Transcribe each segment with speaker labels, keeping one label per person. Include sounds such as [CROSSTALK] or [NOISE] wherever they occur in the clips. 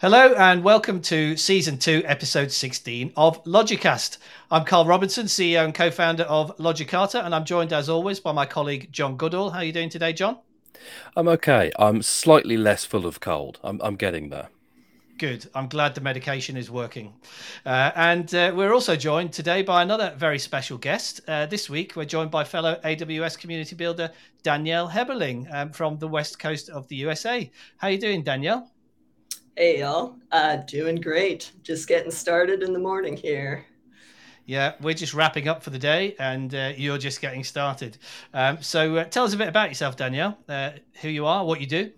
Speaker 1: Hello and welcome to season two, episode 16 of Logicast. I'm Karl Robinson, CEO and co-founder of Logicata, and I'm joined as always by my colleague Jon Goodall. How are you doing today, Jon?
Speaker 2: I'm okay. I'm slightly less full of cold. I'm, I'm getting there.
Speaker 1: Good. I'm glad the medication is working. Uh, and uh, we're also joined today by another very special guest. Uh, this week, we're joined by fellow AWS community builder Danielle Heberling um, from the west coast of the USA. How are you doing, Danielle?
Speaker 3: Hey, y'all. Uh, doing great. Just getting started in the morning here.
Speaker 1: Yeah, we're just wrapping up for the day, and uh, you're just getting started. Um, so, uh, tell us a bit about yourself, Danielle. Uh, who you are, what you do.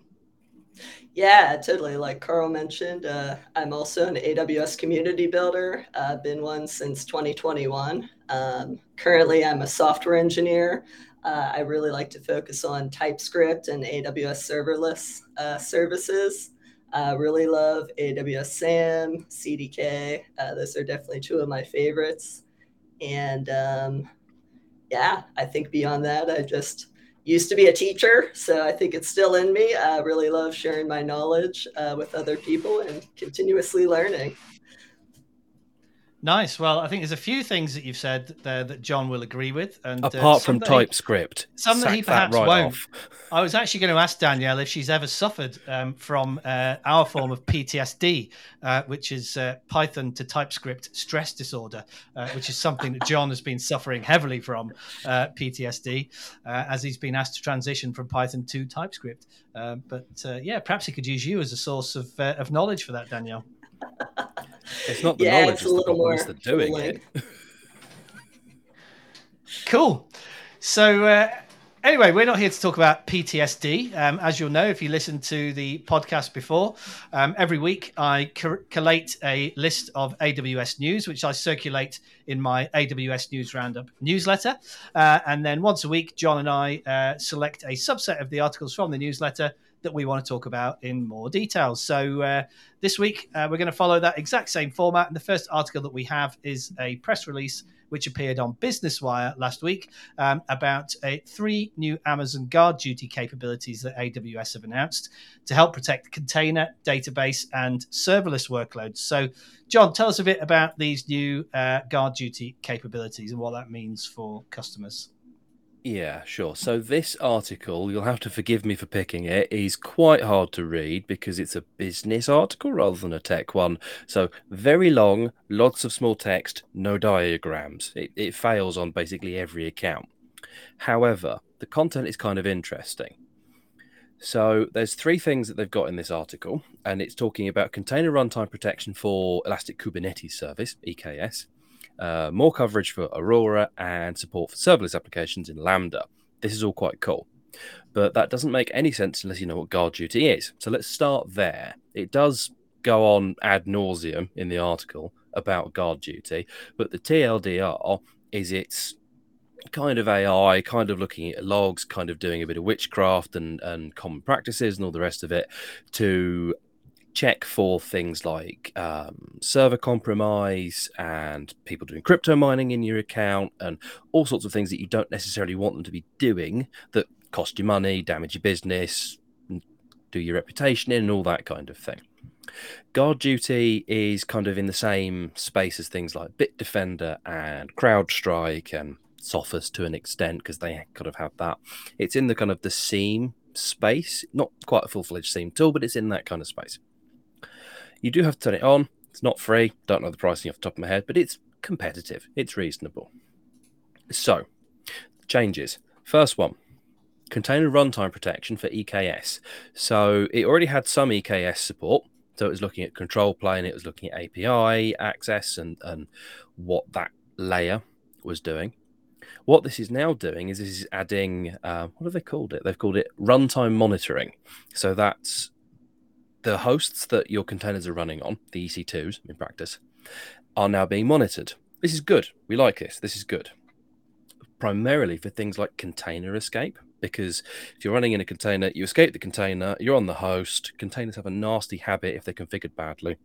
Speaker 3: Yeah, totally. Like Karl mentioned, uh, I'm also an AWS community builder. I've uh, been one since 2021. Um, currently, I'm a software engineer. Uh, I really like to focus on TypeScript and AWS serverless services. Uh, really love AWS SAM, CDK. Uh, those are definitely two of my favorites. And um, yeah, I think beyond that, I just used to be a teacher. So I think it's still in me. I really love sharing my knowledge uh, with other people and continuously learning.
Speaker 1: Nice. Well, I think there's a few things that you've said there that Jon will agree with, and
Speaker 2: uh, apart uh, from TypeScript,
Speaker 1: he, some that he perhaps right won't. Off. I was actually going to ask Danielle if she's ever suffered um, from uh, our form of PTSD, uh, which is uh, Python to TypeScript stress disorder, uh, which is something that Jon has been suffering heavily from PTSD as he's been asked to transition from Python to TypeScript. but yeah, perhaps he could use you as a source of of knowledge for that, Danielle. [LAUGHS]
Speaker 2: It's not the yeah, knowledge, it's, it's the problem, it's the doing it.
Speaker 1: cool. So, uh, anyway, we're not here to talk about PTSD. Um, as you'll know, if you listen to the podcast before, um, every week I collate a list of AWS news, which I circulate in my AWS News Roundup newsletter. Uh, and then once a week, John and I uh, select a subset of the articles from the newsletter that we want to talk about in more detail. So uh, this week uh, we're going to follow that exact same format. And the first article that we have is a press release which appeared on Business Wire last week um, about three new Amazon Guard Duty capabilities that AWS have announced to help protect container, database, and serverless workloads. So, Jon, tell us a bit about these new uh, Guard Duty capabilities and what that means for customers.
Speaker 2: Yeah, sure. So this article, you'll have to forgive me for picking it, is quite hard to read because it's a business article rather than a tech one. So very long, lots of small text, no diagrams. It, it fails on basically every account. However, the content is kind of interesting. So there's three things that they've got in this article, and it's talking about container runtime protection for Elastic Kubernetes Service, EKS uh, more coverage for Aurora, and support for serverless applications in Lambda. This is all quite cool. But that doesn't make any sense unless you know what guard duty is. So let's start there. It does go on ad nauseum in the article about guard duty, but the TLDR is it's kind of AI, kind of looking at logs, kind of doing a bit of witchcraft and, and common practices and all the rest of it to check for things like um, server compromise and people doing crypto mining in your account and all sorts of things that you don't necessarily want them to be doing that cost you money, damage your business, do your reputation in, and all that kind of thing. Guard Duty is kind of in the same space as things like Bitdefender and CrowdStrike and Sophos to an extent because they kind of have that. It's in the kind of the SIEM space, not quite a full fledged SIEM tool, but it's in that kind of space. You do have to turn it on. It's not free. Don't know the pricing off the top of my head, but it's competitive. It's reasonable. So, changes. First one container runtime protection for EKS. So, it already had some EKS support. So, it was looking at control plane, it was looking at API access and, and what that layer was doing. What this is now doing is this is adding, uh, what have they called it? They've called it runtime monitoring. So, that's the hosts that your containers are running on, the EC2s in practice, are now being monitored. This is good. We like this. This is good. Primarily for things like container escape, because if you're running in a container, you escape the container, you're on the host. Containers have a nasty habit, if they're configured badly,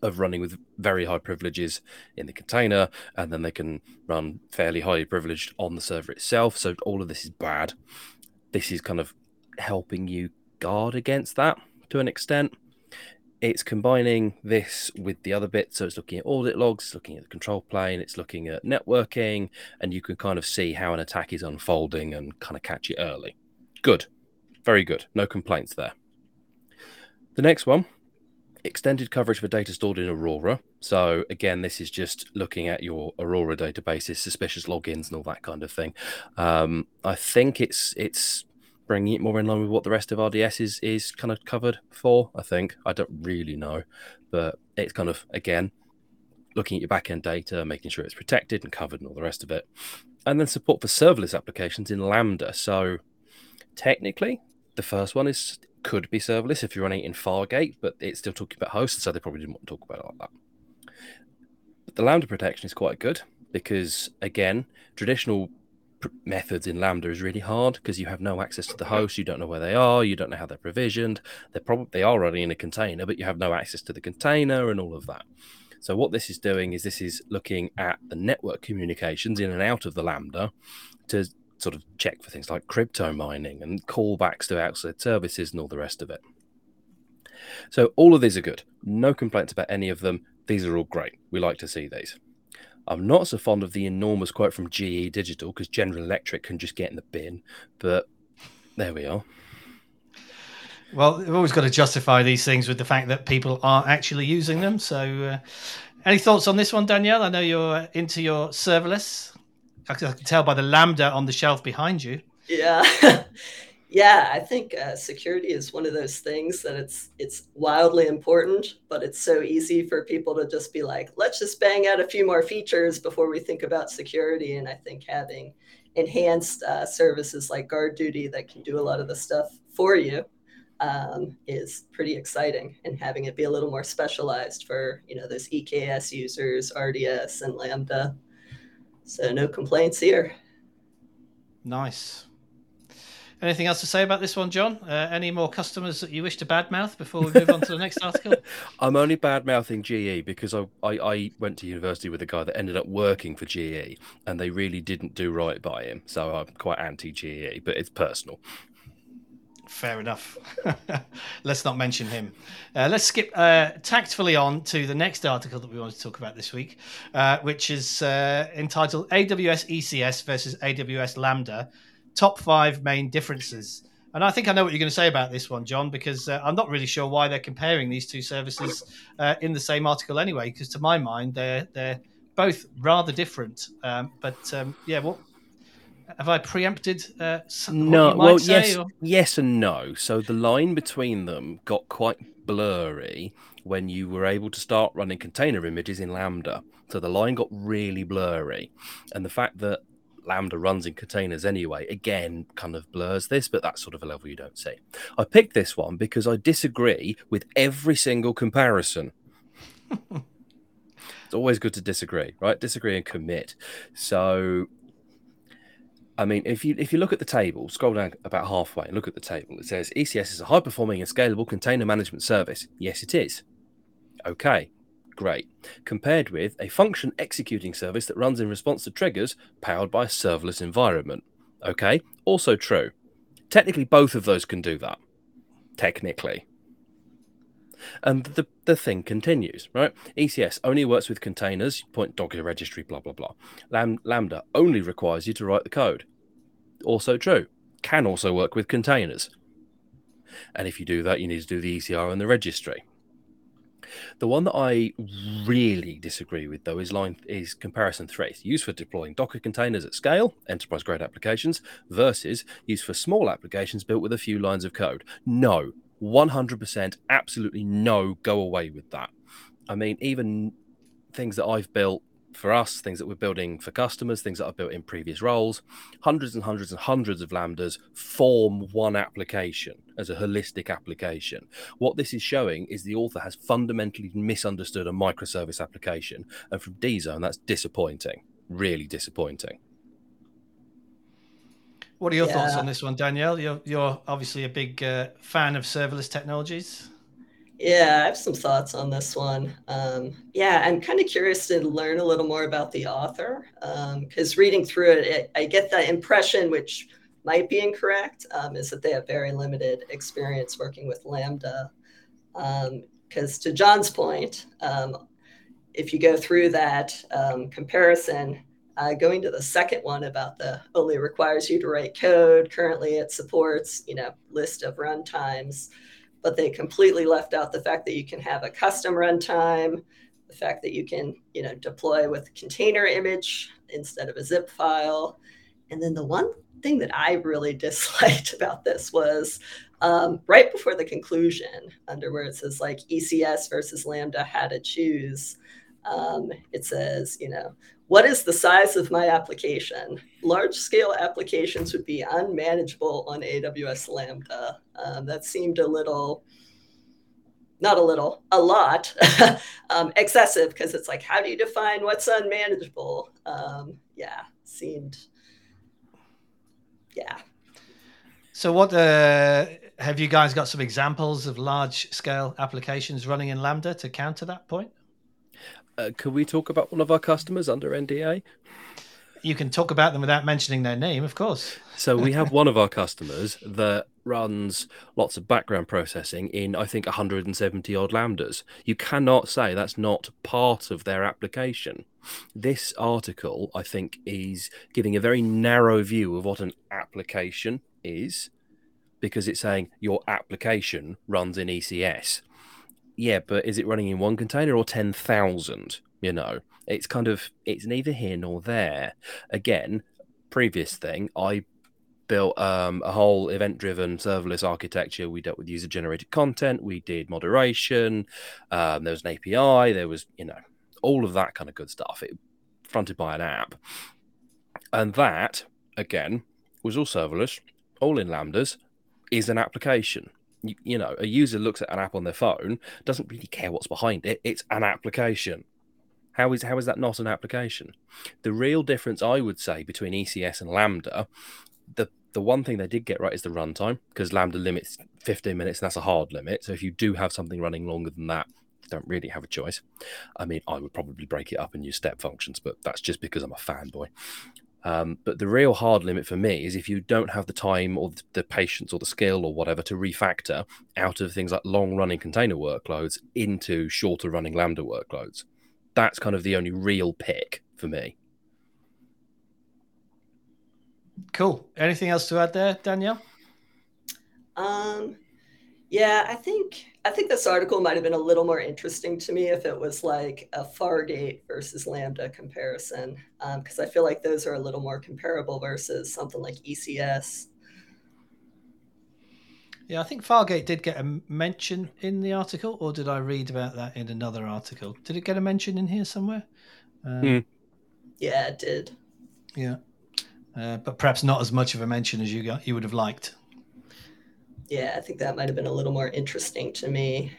Speaker 2: of running with very high privileges in the container, and then they can run fairly highly privileged on the server itself. So all of this is bad. This is kind of helping you guard against that to an extent. it's combining this with the other bits. So it's looking at audit logs, looking at the control plane, it's looking at networking, and you can kind of see how an attack is unfolding and kind of catch it early. Good. Very good. No complaints there. The next one extended coverage for data stored in Aurora. So again, this is just looking at your Aurora databases, suspicious logins, and all that kind of thing. Um, I think it's it's bringing it more in line with what the rest of RDS is is kind of covered for. I think I don't really know, but it's kind of again looking at your backend data, making sure it's protected and covered, and all the rest of it. And then support for serverless applications in Lambda. So technically, the first one is could be serverless if you're running it in Fargate, but it's still talking about hosts, so they probably didn't want to talk about it like that. But the Lambda protection is quite good because again, traditional methods in Lambda is really hard because you have no access to the host, you don't know where they are, you don't know how they're provisioned. They're probably they are running in a container, but you have no access to the container and all of that. So what this is doing is this is looking at the network communications in and out of the Lambda to sort of check for things like crypto mining and callbacks to outside services and all the rest of it. So all of these are good. No complaints about any of them. These are all great. We like to see these. I'm not so fond of the enormous quote from GE Digital because General Electric can just get in the bin, but there we are.
Speaker 1: Well, we've always got to justify these things with the fact that people are actually using them. So, uh, any thoughts on this one, Danielle? I know you're into your serverless. I can tell by the Lambda on the shelf behind you.
Speaker 3: Yeah. [LAUGHS] Yeah, I think uh, security is one of those things that it's it's wildly important, but it's so easy for people to just be like, let's just bang out a few more features before we think about security. And I think having enhanced uh, services like Guard Duty that can do a lot of the stuff for you um, is pretty exciting, and having it be a little more specialized for you know those EKS users, RDS, and Lambda. So no complaints here.
Speaker 1: Nice. Anything else to say about this one, Jon? Uh, any more customers that you wish to badmouth before we move on to the next article? [LAUGHS]
Speaker 2: I'm only badmouthing GE because I, I, I, went to university with a guy that ended up working for GE and they really didn't do right by him. So I'm quite anti GE, but it's personal.
Speaker 1: Fair enough. [LAUGHS] let's not mention him. Uh, let's skip uh, tactfully on to the next article that we want to talk about this week, uh, which is uh, entitled AWS ECS versus AWS Lambda top five main differences. And I think I know what you're going to say about this one, Jon, because uh, I'm not really sure why they're comparing these two services uh, in the same article anyway. Because to my mind, they're they're both rather different. Um, but um, yeah, what have I preempted? Uh,
Speaker 2: no, well, say, yes, or? yes, and no. So the line between them got quite blurry when you were able to start running container images in Lambda. So the line got really blurry, and the fact that Lambda runs in containers anyway, again, kind of blurs this, but that's sort of a level you don't see. I picked this one because I disagree with every single comparison. [LAUGHS] it's always good to disagree, right? Disagree and commit. So, I mean, if you if you look at the table, scroll down about halfway and look at the table, it says ECS is a high performing and scalable container management service. Yes, it is. Okay, Great. Compared with a function executing service that runs in response to triggers powered by a serverless environment. Okay, also true. Technically, both of those can do that. Technically. And the, the thing continues, right? ECS only works with containers, point Docker registry, blah, blah, blah. Lam- Lambda only requires you to write the code. Also true. Can also work with containers. And if you do that, you need to do the ECR and the registry. The one that I really disagree with, though, is line is comparison three, used for deploying Docker containers at scale, enterprise grade applications, versus used for small applications built with a few lines of code. No, 100%, absolutely no, go away with that. I mean, even things that I've built for us, things that we're building for customers, things that I've built in previous roles, hundreds and hundreds and hundreds of lambdas form one application as a holistic application. What this is showing is the author has fundamentally misunderstood a microservice application. And from DZone, that's disappointing, really disappointing.
Speaker 1: What are your yeah. thoughts on this one, Danielle? You're, you're obviously a big uh, fan of serverless technologies.
Speaker 3: Yeah, I have some thoughts on this one. Um, yeah, I'm kind of curious to learn a little more about the author because um, reading through it, it, I get the impression, which might be incorrect, um, is that they have very limited experience working with Lambda. Because Because to Jon's point, um, if you go through that um, comparison, uh, going to the second one about the only requires you to write code. Currently, it supports you know list of runtimes, but they completely left out the fact that you can have a custom runtime, the fact that you can you know deploy with a container image instead of a zip file, and then the one thing that I really [LAUGHS] disliked about this was um, right before the conclusion, under where it says like ECS versus Lambda, how to choose. Um, it says, you know, what is the size of my application? Large scale applications would be unmanageable on AWS Lambda. Um, that seemed a little, not a little, a lot [LAUGHS] um, excessive because it's like, how do you define what's unmanageable? Um, yeah, seemed, yeah.
Speaker 1: So, what uh, have you guys got some examples of large scale applications running in Lambda to counter that point?
Speaker 2: Uh, could we talk about one of our customers under NDA?
Speaker 1: You can talk about them without mentioning their name, of course.
Speaker 2: So we have [LAUGHS] one of our customers that runs lots of background processing in, I think, 170 odd lambdas. You cannot say that's not part of their application. This article, I think, is giving a very narrow view of what an application is because it's saying your application runs in ECS yeah, but is it running in one container or 10,000? You know, it's kind of, it's neither here nor there. Again, previous thing, I built um, a whole event driven serverless architecture. We dealt with user generated content, we did moderation, um, there was an API, there was, you know, all of that kind of good stuff. It fronted by an app. And that, again, was all serverless, all in Lambdas, is an application you, you know, a user looks at an app on their phone, doesn't really care what's behind it. It's an application. How is how is that not an application? The real difference, I would say, between ECS and Lambda, the the one thing they did get right is the runtime because Lambda limits 15 minutes, and that's a hard limit. So if you do have something running longer than that, you don't really have a choice. I mean, I would probably break it up and use step functions, but that's just because I'm a fanboy. Um, but the real hard limit for me is if you don't have the time or the patience or the skill or whatever to refactor out of things like long running container workloads into shorter running Lambda workloads. That's kind of the only real pick for me.
Speaker 1: Cool. Anything else to add there, Danielle?
Speaker 3: Um, yeah, I think I think this article might have been a little more interesting to me if it was like a Fargate versus Lambda comparison, because um, I feel like those are a little more comparable versus something like ECS.
Speaker 1: Yeah, I think Fargate did get a mention in the article, or did I read about that in another article? Did it get a mention in here somewhere?
Speaker 2: Um, mm.
Speaker 3: Yeah, it did.
Speaker 1: Yeah, uh, but perhaps not as much of a mention as you got, you would have liked
Speaker 3: yeah, I think that might have been a little more interesting to me.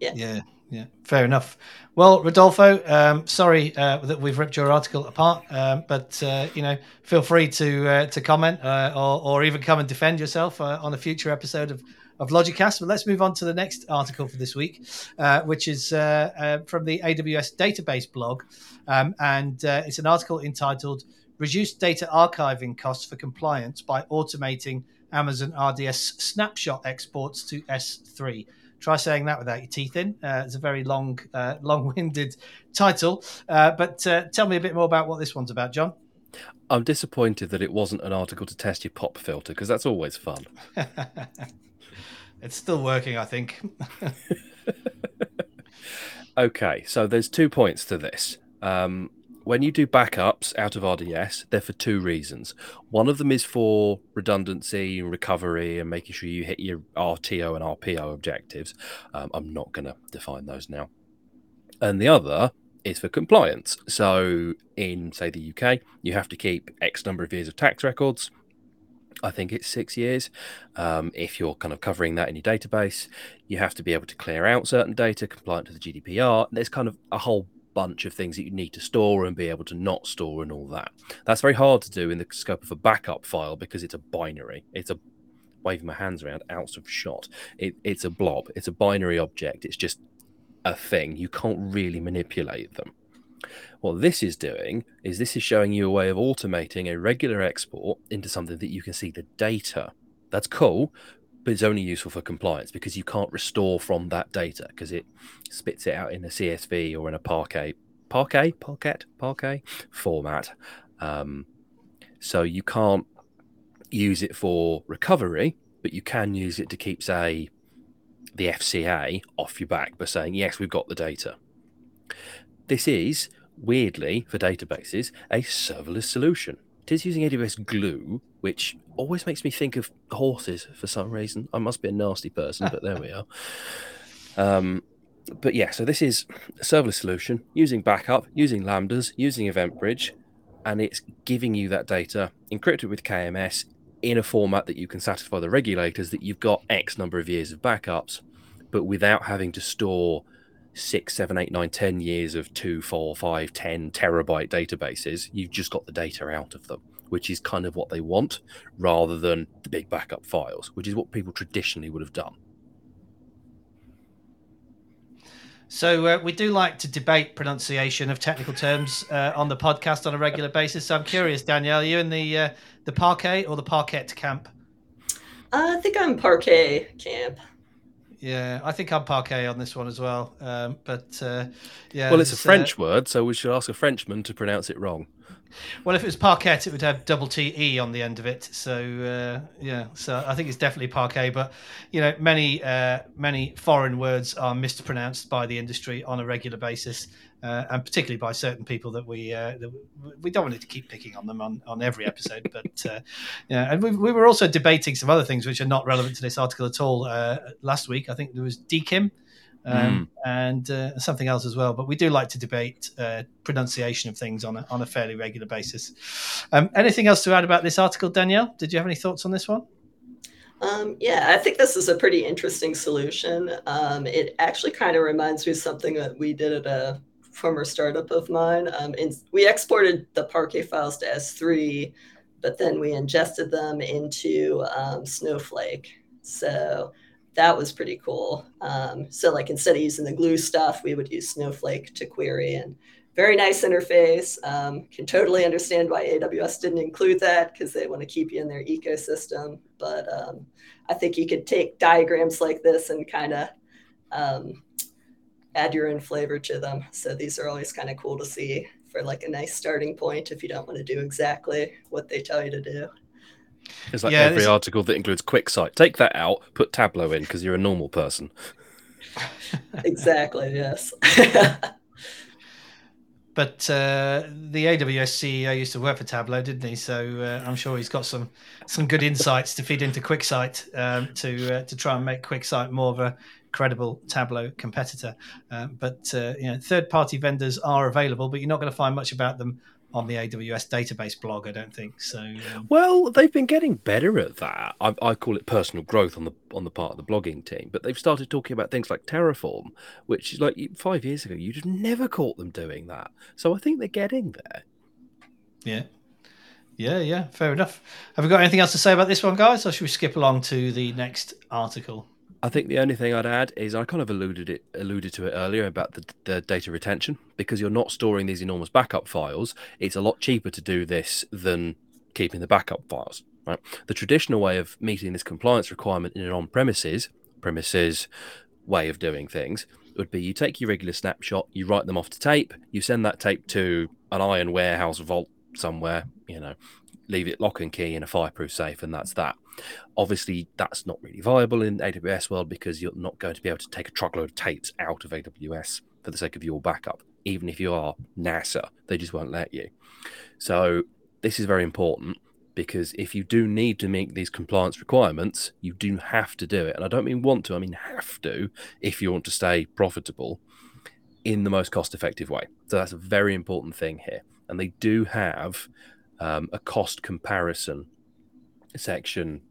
Speaker 3: yeah.
Speaker 1: Yeah. Yeah, fair enough. Well, Rodolfo, um, sorry uh, that we've ripped your article apart, um, but uh, you know, feel free to uh, to comment uh, or, or even come and defend yourself uh, on a future episode of of Logicast. But let's move on to the next article for this week, uh, which is from the AWS database blog, um, and it's an article entitled "Reduce Data Archiving Costs for Compliance by Automating." Amazon RDS snapshot exports to S3. Try saying that without your teeth in. Uh, it's a very long, uh, long-winded title. Uh, but uh, tell me a bit more about what this one's about, Jon.
Speaker 2: I'm disappointed that it wasn't an article to test your pop filter because that's always fun. [LAUGHS]
Speaker 1: it's still working, I think. [LAUGHS]
Speaker 2: okay, so there's two points to this. Um, when you do backups out of RDS, they're for two reasons. One of them is for redundancy and recovery and making sure you hit your RTO and RPO objectives. Um, I'm not going to define those now. And the other is for compliance. So, in, say, the UK, you have to keep X number of years of tax records. I think it's six years. Um, if you're kind of covering that in your database, you have to be able to clear out certain data compliant to the GDPR. There's kind of a whole bunch of things that you need to store and be able to not store and all that. That's very hard to do in the scope of a backup file because it's a binary. It's a waving my hands around out of shot. It, it's a blob. It's a binary object. It's just a thing. You can't really manipulate them. What this is doing is this is showing you a way of automating a regular export into something that you can see the data. That's cool, but it's only useful for compliance because you can't restore from that data because it spits it out in a CSV or in a Parquet, Parquet, Parquet, Parquet format. Um, so you can't use it for recovery, but you can use it to keep, say, the FCA off your back by saying, yes, we've got the data. This is, weirdly, for databases, a serverless solution. It is using AWS Glue, which always makes me think of horses for some reason. I must be a nasty person, but there we are. Um, but yeah, so this is a serverless solution using backup, using Lambdas, using EventBridge, and it's giving you that data encrypted with KMS in a format that you can satisfy the regulators that you've got X number of years of backups, but without having to store six, seven, eight, nine, ten years of two, four, five, ten terabyte databases. You've just got the data out of them, which is kind of what they want, rather than the big backup files, which is what people traditionally would have done.
Speaker 1: So uh, we do like to debate pronunciation of technical terms uh, on the podcast on a regular basis. So I'm curious, Danielle, are you in the uh, the parquet or the parquet camp?
Speaker 3: I think I'm parquet camp.
Speaker 1: Yeah, I think I'm parquet on this one as well. Um, but uh, yeah,
Speaker 2: well, it's a French word, so we should ask a Frenchman to pronounce it wrong.
Speaker 1: Well, if it was parquet, it would have double T E on the end of it. So uh, yeah, so I think it's definitely parquet. But you know, many uh, many foreign words are mispronounced by the industry on a regular basis, uh, and particularly by certain people that we uh, that we don't want to keep picking on them on, on every episode. but uh, yeah, and we, we were also debating some other things which are not relevant to this article at all uh, last week. I think there was DKIM um, mm. and uh, something else as well. But we do like to debate uh, pronunciation of things on a, on a fairly regular basis. Um, anything else to add about this article, Danielle? Did you have any thoughts on this one?
Speaker 3: Um, yeah, I think this is a pretty interesting solution. Um, it actually kind of reminds me of something that we did at a former startup of mine. Um, we exported the Parquet files to S3, but then we ingested them into um, Snowflake. So that was pretty cool. Um, so like instead of using the glue stuff, we would use Snowflake to query and very nice interface. Um, can totally understand why AWS didn't include that because they want to keep you in their ecosystem. But um, I think you could take diagrams like this and kind of um, add your own flavor to them. So these are always kind of cool to see for like a nice starting point if you don't want to do exactly what they tell you to do.
Speaker 2: It's like yeah, every this... article that includes QuickSight. Take that out, put Tableau in because you're a normal person. [LAUGHS]
Speaker 3: exactly, yes. [LAUGHS]
Speaker 1: but uh, the AWS CEO used to work for Tableau, didn't he? So uh, I'm sure he's got some some good insights to feed into QuickSight um, to uh, to try and make QuickSight more of a credible Tableau competitor. Uh, but uh, you know, third party vendors are available, but you're not going to find much about them on the AWS database blog. I don't think so. Um,
Speaker 2: well, they've been getting better at that. I, I, call it personal growth on the on the part of the blogging team. But they've started talking about things like Terraform, which is like five years ago you'd have never caught them doing that. So I think they're getting there.
Speaker 1: Yeah. Yeah, yeah, fair enough. Have we got anything else to say about this one, guys, or should we skip along to the next article?
Speaker 2: I think the only thing I'd add is I kind of alluded it alluded to it earlier about the, the data retention because you're not storing these enormous backup files. It's a lot cheaper to do this than keeping the backup files. Right. The traditional way of meeting this compliance requirement in an on-premises premises way of doing things would be you take your regular snapshot, you write them off to tape, you send that tape to an iron warehouse vault somewhere, you know, leave it lock and key in a fireproof safe, and that's that. Obviously, that's not really viable in AWS world because you're not going to be able to take a truckload of tapes out of AWS for the sake of your backup. Even if you are NASA, they just won't let you. So this is very important because if you do need to meet these compliance requirements, you do have to do it. And I don't mean want to, I mean have to if you want to stay profitable in the most cost effective way. So that's a very important thing here. And they do have um, a cost comparison section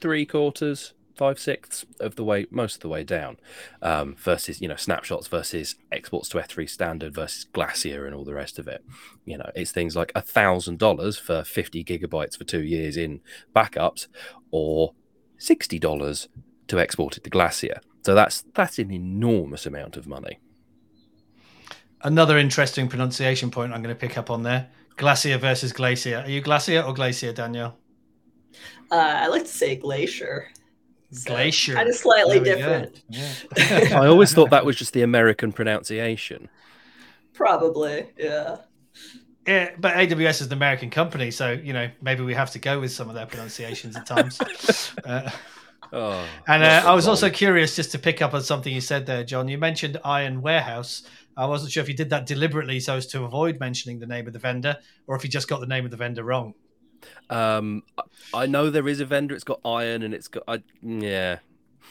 Speaker 2: three quarters five sixths of the way most of the way down um, versus you know snapshots versus exports to s3 standard versus glacier and all the rest of it you know it's things like a thousand dollars for 50 gigabytes for two years in backups or $60 to export it to glacier so that's that's an enormous amount of money
Speaker 1: another interesting pronunciation point i'm going to pick up on there Glacier versus Glacier. Are you Glacier or Glacier, Danielle?
Speaker 3: Uh, I like to say Glacier. So
Speaker 1: Glacier.
Speaker 3: Kind of slightly
Speaker 1: There
Speaker 3: different.
Speaker 1: Yeah.
Speaker 2: I always thought that was just the American pronunciation.
Speaker 3: Probably, yeah.
Speaker 1: Yeah, but AWS is an American company, so you know maybe we have to go with some of their pronunciations at times. [LAUGHS] uh,
Speaker 2: Oh,
Speaker 1: and uh, I was
Speaker 2: wrong.
Speaker 1: also curious just to pick up on something you said there, Jon. You mentioned Iron Warehouse. I wasn't sure if you did that deliberately so as to avoid mentioning the name of the vendor, or if you just got the name of the vendor wrong.
Speaker 2: Um, I- know there is a vendor. It's got iron and it's got. I, yeah,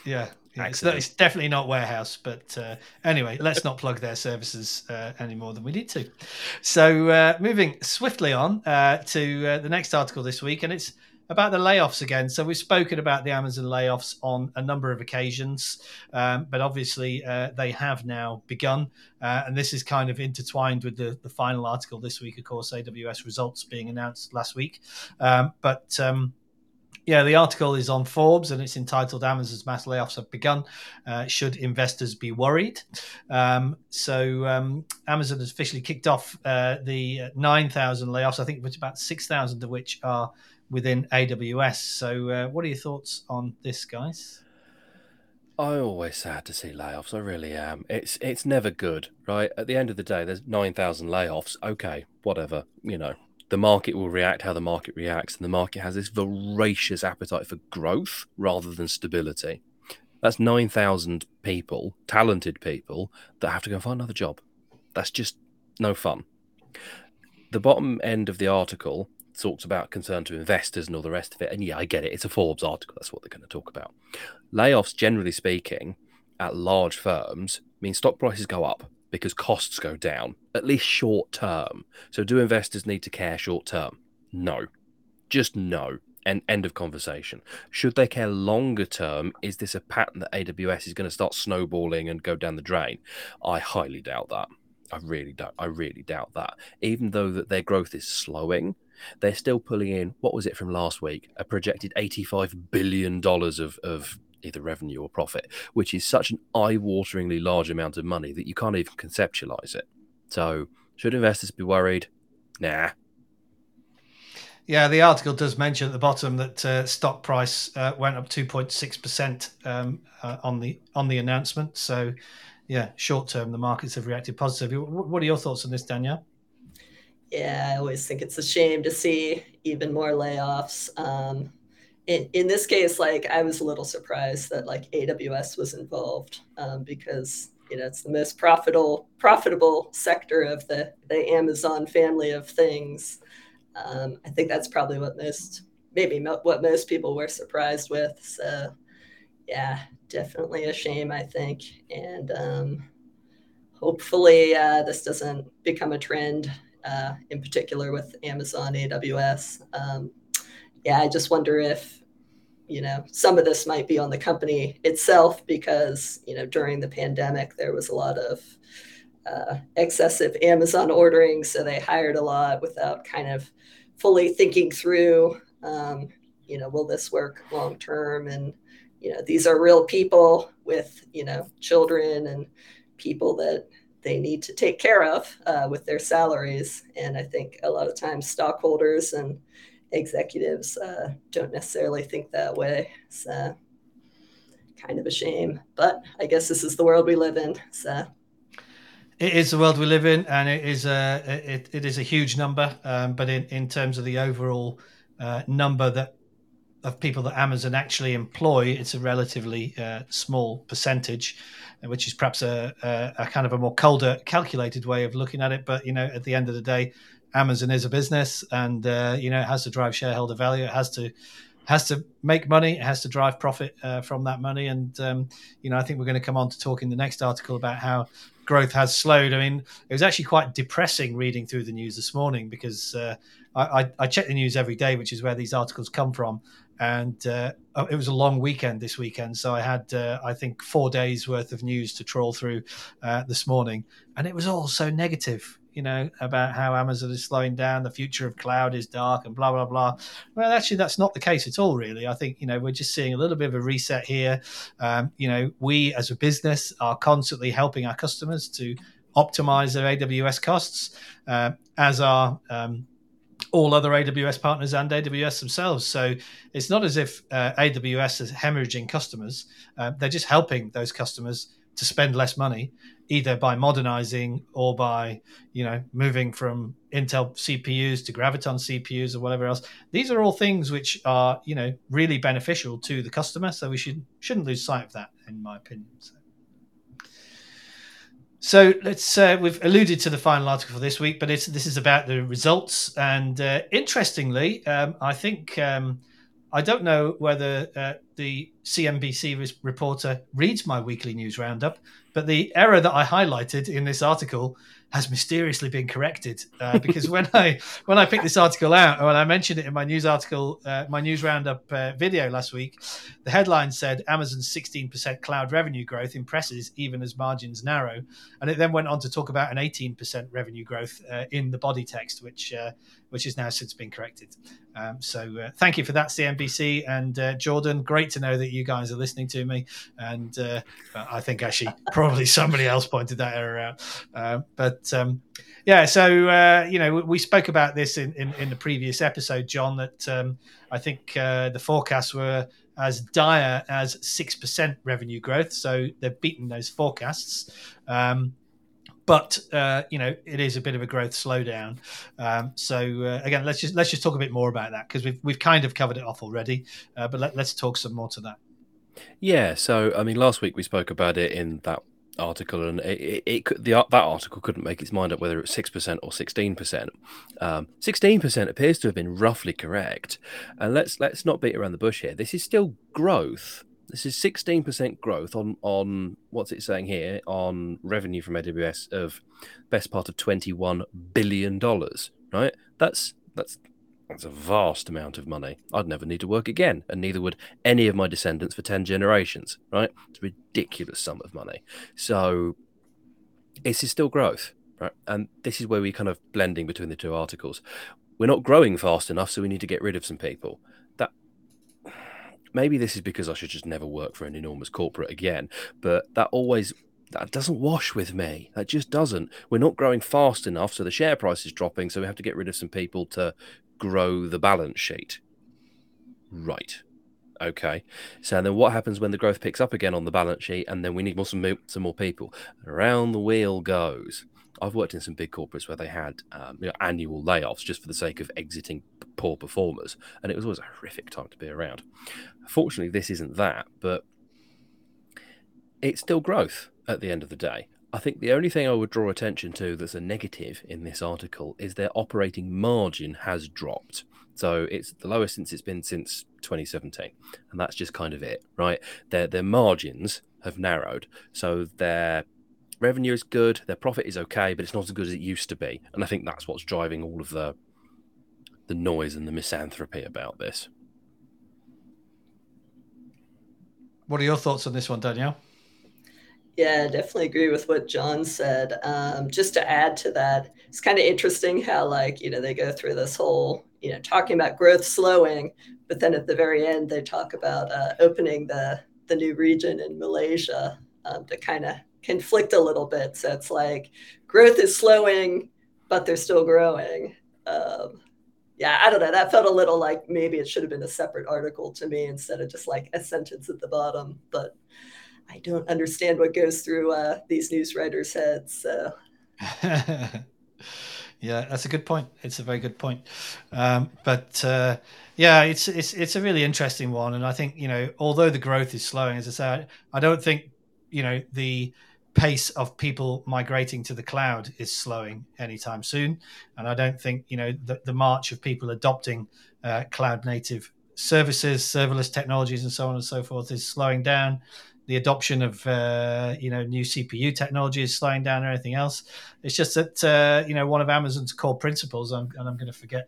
Speaker 1: Yeah, yeah it's, it's definitely not warehouse. But uh, anyway, let's not plug their services uh, any more than we need to. So, uh, moving swiftly on uh, to uh, the next article this week, and it's about the layoffs again. So, we've spoken about the Amazon layoffs on a number of occasions, um, but obviously uh, they have now begun. Uh, and this is kind of intertwined with the, the final article this week, of course, AWS results being announced last week. Um, but um, yeah, the article is on Forbes and it's entitled Amazon's Mass Layoffs Have Begun. Uh, should investors be worried? Um, so, um, Amazon has officially kicked off uh, the uh, 9,000 layoffs. I think it's about 6,000 of which are within AWS. So, uh, what are your thoughts on this, guys?
Speaker 2: I always sad to see layoffs. I really am. It's it's never good, right? At the end of the day, there's nine thousand layoffs. Okay, whatever. You know, the market will react how the market reacts, and the market has this voracious appetite for growth rather than stability. That's nine thousand people, talented people, that have to go find another job. That's just no fun. The bottom end of the article talks about concern to investors and all the rest of it. And yeah, I get it. It's a Forbes article. That's what they're going to talk about. Layoffs, generally speaking, at large firms mean stock prices go up because costs go down, at least short term. So, do investors need to care short term? No. Just no. And end of conversation. Should they care longer term? Is this a pattern that AWS is going to start snowballing and go down the drain? I highly doubt that. I really don't. I really doubt that. Even though that their growth is slowing, they're still pulling in what was it from last week? A projected eighty-five billion dollars of of either revenue or profit, which is such an eye-wateringly large amount of money that you can't even conceptualize it. So, should investors be worried? Nah.
Speaker 1: Yeah, the article does mention at the bottom that uh, stock price uh, went up 2.6 percent um, uh, on the on the announcement. So, yeah, short term, the markets have reacted positively. What are your thoughts on this, Danielle?
Speaker 3: Yeah, I always think it's a shame to see even more layoffs. Um, in, in this case, like I was a little surprised that like AWS was involved um, because you know it's the most profitable profitable sector of the the Amazon family of things. Um, I think that's probably what most maybe what most people were surprised with. So yeah, definitely a shame. I think, and um, hopefully uh, this doesn't become a trend uh, in particular with Amazon AWS. Um, yeah, I just wonder if you know some of this might be on the company itself because you know during the pandemic there was a lot of uh, excessive Amazon ordering, so they hired a lot without kind of fully thinking through. Um, you know, will this work long term? And you know, these are real people with you know children and people that they need to take care of uh, with their salaries. And I think a lot of times stockholders and executives uh, don't necessarily think that way. So kind of a shame, but I guess this is the world we live in. So
Speaker 1: It is the world we live in, and it is a it, it is a huge number. Um, but in, in terms of the overall uh, number that of people that Amazon actually employ, it's a relatively uh, small percentage, which is perhaps a, a, a kind of a more colder, calculated way of looking at it. But you know, at the end of the day, Amazon is a business, and uh, you know, it has to drive shareholder value. It has to has to make money. It has to drive profit uh, from that money. And um, you know, I think we're going to come on to talk in the next article about how growth has slowed. I mean, it was actually quite depressing reading through the news this morning because uh, I, I, check the news every day, which is where these articles come from. And uh, it was a long weekend this weekend, so I had uh, I think four days worth of news to trawl through uh, this morning, and it was all so negative. You know about how Amazon is slowing down, the future of cloud is dark, and blah blah blah. Well, actually, that's not the case at all. Really, I think you know we're just seeing a little bit of a reset here. Um, you know, we as a business are constantly helping our customers to optimize their AWS costs, uh, as are um, all other AWS partners and AWS themselves. So it's not as if uh, AWS is hemorrhaging customers; uh, they're just helping those customers to spend less money, either by modernizing or by you know moving from Intel CPUs to Graviton CPUs or whatever else. These are all things which are you know really beneficial to the customer. So we should shouldn't lose sight of that, in my opinion. So. So let's. Uh, we've alluded to the final article for this week, but it's this is about the results. And uh, interestingly, um, I think um, I don't know whether uh, the CNBC reporter reads my weekly news roundup, but the error that I highlighted in this article has mysteriously been corrected uh, because when I when I picked this article out, when I mentioned it in my news article, uh, my news roundup uh, video last week, the headline said Amazon's 16% cloud revenue growth impresses even as margins narrow, and it then went on to talk about an 18% revenue growth uh, in the body text, which uh, which has now since been corrected. Um, so uh, thank you for that, CNBC and Jordan. Great to know that you guys are listening to me, and I think actually [LAUGHS] probably somebody else pointed that error out, but but um, yeah, so uh, you know, we spoke about this in, in, in the previous episode, Jon. That um, I think uh, the forecasts were as dire as six percent revenue growth, so they've beaten those forecasts. Um, but uh, you know, it is a bit of a growth slowdown. Um, so uh, again, let's just let's just talk a bit more about that because we've we've kind of covered it off already. Uh, but let, let's talk some more to that.
Speaker 2: Yeah, so I mean, last week we spoke about it in that article, and it, it, it the that article couldn't make its mind up whether it's six percent or sixteen percent. Um, sixteen percent appears to have been roughly correct, and let's let's not beat around the bush here. This is still growth. This is sixteen percent growth on on what's it saying here on revenue from AWS of best part of twenty one billion dollars. Right, that's that's that's a vast amount of money. I'd never need to work again, and neither would any of my descendants for 10 generations, right? It's a ridiculous sum of money. So this is still growth, right? And this is where we're kind of blending between the two articles. We're not growing fast enough, so we need to get rid of some people. Maybe this is because I should just never work for an enormous corporate again, but that always that doesn't wash with me. That just doesn't. We're not growing fast enough, so the share price is dropping. So we have to get rid of some people to grow the balance sheet. Right. Okay. So then what happens when the growth picks up again on the balance sheet and then we need more some, some more people? Around the wheel goes. I've worked in some big corporates where they had um, you know, annual layoffs just for the sake of exiting poor performers, and it was always a horrific time to be around. Fortunately, this isn't that, but it's still growth at the end of the day. I think the only thing I would draw attention to that's a negative in this article is their operating margin has dropped. So it's the lowest since it's been since 2017, and that's just kind of it, right? Their their margins have narrowed, so their revenue is good, their profit is okay, but it's not as good as it used to be, and I think that's what's driving all of the the noise and the misanthropy about this.
Speaker 1: What are your thoughts on this one, Danielle?
Speaker 3: Yeah, definitely agree with what Jon said. Um, just to add to that, it's kind of interesting how, like, you know, they go through this whole, you know, talking about growth slowing, but then at the very end, they talk about uh, opening the the new region in Malaysia um, to kind of conflict a little bit. So it's like growth is slowing, but they're still growing. Um, yeah, I don't know. That felt a little like maybe it should have been a separate article to me instead of just like a sentence at the bottom. But I don't understand what goes through uh, these news writers' heads. So. [LAUGHS]
Speaker 1: yeah, that's a good point. It's a very good point. Um, but uh, yeah, it's it's it's a really interesting one, and I think you know, although the growth is slowing, as I said, I don't think you know the pace of people migrating to the cloud is slowing anytime soon, and I don't think you know the, the march of people adopting uh, cloud native services, serverless technologies, and so on and so forth is slowing down the adoption of uh, you know new CPU technology is slowing down or anything else. It's just that uh, you know one of Amazon's core principles, and I'm going to forget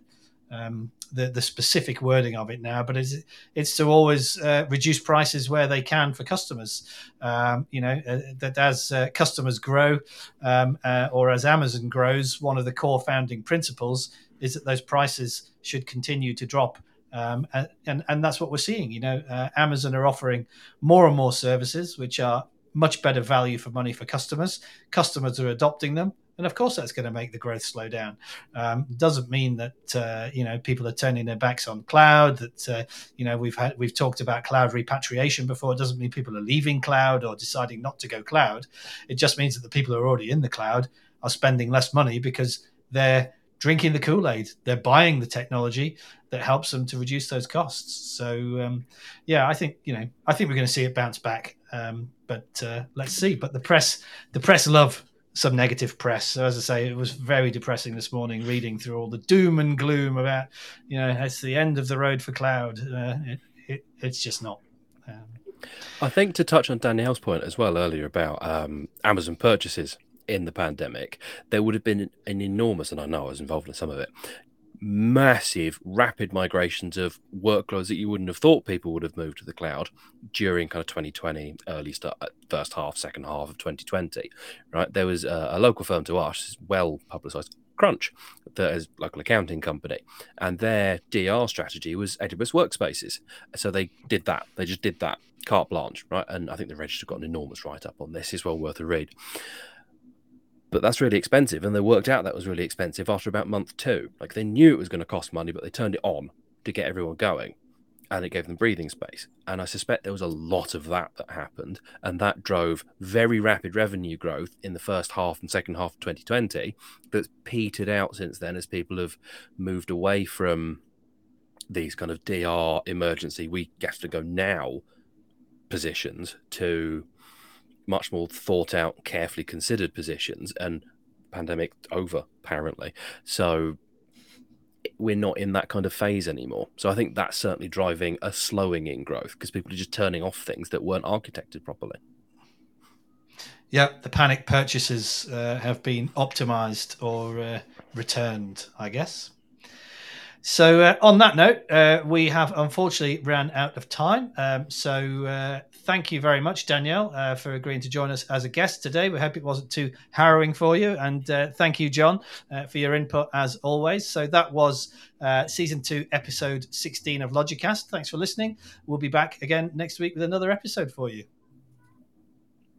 Speaker 1: um, the the specific wording of it now, but it's it's to always uh, reduce prices where they can for customers. Um, you know uh, that as uh, customers grow um, uh, or as Amazon grows, one of the core founding principles is that those prices should continue to drop um, and, and, that's what we're seeing. You know, uh, Amazon are offering more and more services which are much better value for money for customers. Customers are adopting them, and of course that's going to make the growth slow down. Um, doesn't mean that uh, you know people are turning their backs on cloud. That uh, you know we've had we've talked about cloud repatriation before. It doesn't mean people are leaving cloud or deciding not to go cloud. It just means that the people who are already in the cloud are spending less money because they're drinking the Kool Aid. They're buying the technology that helps them to reduce those costs. So um, yeah, I think you know I think we're going to see it bounce back. Um, but uh, let's see. But the press, the press love some negative press. So as I say, it was very depressing this morning reading through all the doom and gloom about you know it's the end of the road for cloud. Uh, it, it, it's just not. Um,
Speaker 2: I think to touch on Danielle's point as well earlier about um, Amazon purchases in the pandemic, there would have been an enormous, and I know I was involved in some of it, massive, rapid migrations of workloads that you wouldn't have thought people would have moved to the cloud during kind of 2020, early start, uh, first half, second half of 2020. Right, there was a, a local firm to us, well publicized, Crunch, that is local accounting company, and their DR strategy was AWS workspaces. So they did that. They just did that carte blanche, right? And I think the register got an enormous write up on this. It's well worth a read but that's really expensive. And they worked out that was really expensive after about month two. Like they knew it was going to cost money, but they turned it on to get everyone going and it gave them breathing space. And I suspect there was a lot of that that happened. And that drove very rapid revenue growth in the first half and second half of 2020 that's petered out since then as people have moved away from these kind of DR emergency, we have to go now positions to much more thought out, carefully considered positions, and pandemic over apparently. So we're not in that kind of phase anymore. So I think that's certainly driving a slowing in growth because people are just turning off things that weren't architected properly.
Speaker 1: Yeah, the panic purchases uh, have been optimized or uh, returned, I guess. So, uh, on that note, uh, we have unfortunately ran out of time. Um, so, uh, thank you very much, Danielle, uh, for agreeing to join us as a guest today. We hope it wasn't too harrowing for you. And uh, thank you, Jon, uh, for your input as always. So, that was season two, episode 16 of Logicast. Thanks for listening. We'll be back again next week with another episode for you.